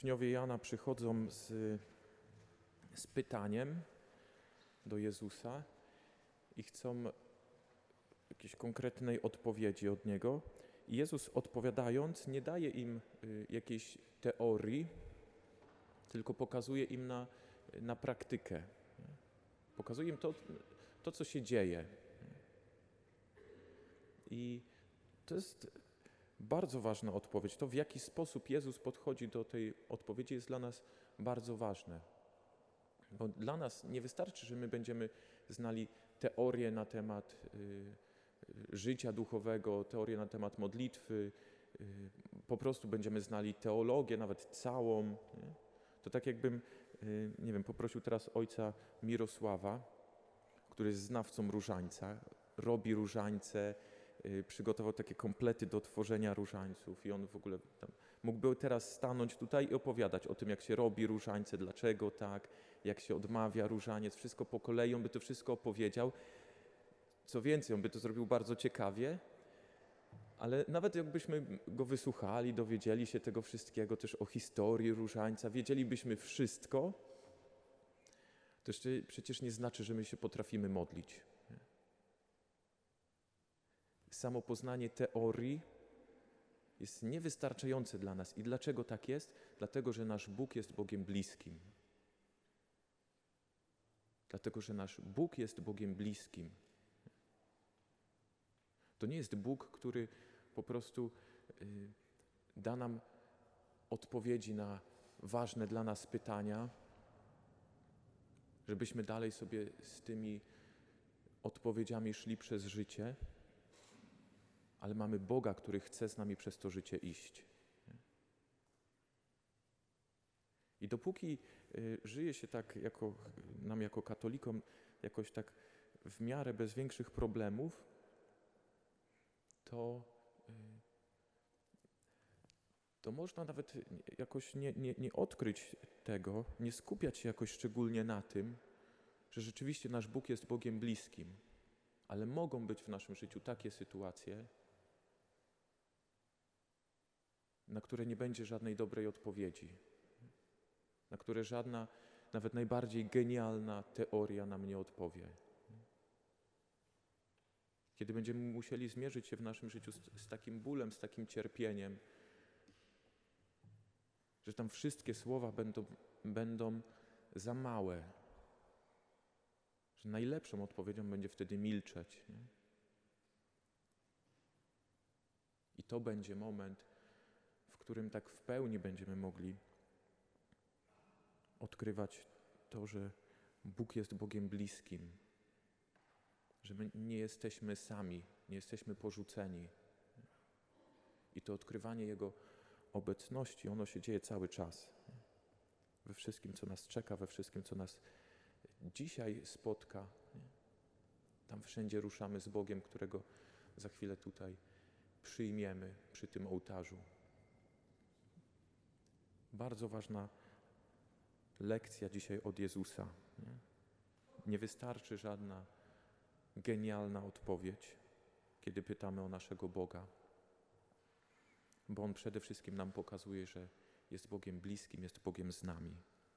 Uczniowie Jana przychodzą z, z pytaniem do Jezusa i chcą jakiejś konkretnej odpowiedzi od Niego. I Jezus odpowiadając nie daje im y, jakiejś teorii, tylko pokazuje im na, na praktykę. Pokazuje im to, to, co się dzieje. I to jest bardzo ważna odpowiedź. To, w jaki sposób Jezus podchodzi do tej odpowiedzi, jest dla nas bardzo ważne. Bo dla nas nie wystarczy, że my będziemy znali teorię na temat y, y, życia duchowego, teorię na temat modlitwy, y, po prostu będziemy znali teologię, nawet całą. Nie? To tak jakbym, y, nie wiem, poprosił teraz ojca Mirosława, który jest znawcą różańca, robi różańce, przygotował takie komplety do tworzenia różańców i on w ogóle tam mógłby teraz stanąć tutaj i opowiadać o tym, jak się robi różańce, dlaczego tak, jak się odmawia różaniec, wszystko po kolei, on by to wszystko opowiedział. Co więcej, on by to zrobił bardzo ciekawie, ale nawet jakbyśmy go wysłuchali, dowiedzieli się tego wszystkiego, też o historii różańca, wiedzielibyśmy wszystko, to jeszcze przecież nie znaczy, że my się potrafimy modlić samo poznanie teorii jest niewystarczające dla nas. I dlaczego tak jest? Dlatego, że nasz Bóg jest Bogiem bliskim. Dlatego, że nasz Bóg jest Bogiem bliskim. To nie jest Bóg, który po prostu y, da nam odpowiedzi na ważne dla nas pytania, żebyśmy dalej sobie z tymi odpowiedziami szli przez życie ale mamy Boga, który chce z nami przez to życie iść. I dopóki y, żyje się tak jako, nam jako katolikom jakoś tak w miarę bez większych problemów, to, y, to można nawet jakoś nie, nie, nie odkryć tego, nie skupiać się jakoś szczególnie na tym, że rzeczywiście nasz Bóg jest Bogiem bliskim, ale mogą być w naszym życiu takie sytuacje, na które nie będzie żadnej dobrej odpowiedzi, na które żadna, nawet najbardziej genialna teoria nam nie odpowie. Kiedy będziemy musieli zmierzyć się w naszym życiu z, z takim bólem, z takim cierpieniem, że tam wszystkie słowa będą, będą za małe, że najlepszą odpowiedzią będzie wtedy milczeć. Nie? I to będzie moment, którym tak w pełni będziemy mogli odkrywać to, że Bóg jest Bogiem bliskim, że my nie jesteśmy sami, nie jesteśmy porzuceni. I to odkrywanie Jego obecności, ono się dzieje cały czas. We wszystkim, co nas czeka, we wszystkim, co nas dzisiaj spotka. Tam wszędzie ruszamy z Bogiem, którego za chwilę tutaj przyjmiemy przy tym ołtarzu. Bardzo ważna lekcja dzisiaj od Jezusa. Nie, nie wystarczy żadna genialna odpowiedź, kiedy pytamy o naszego Boga, bo On przede wszystkim nam pokazuje, że jest Bogiem bliskim, jest Bogiem z nami.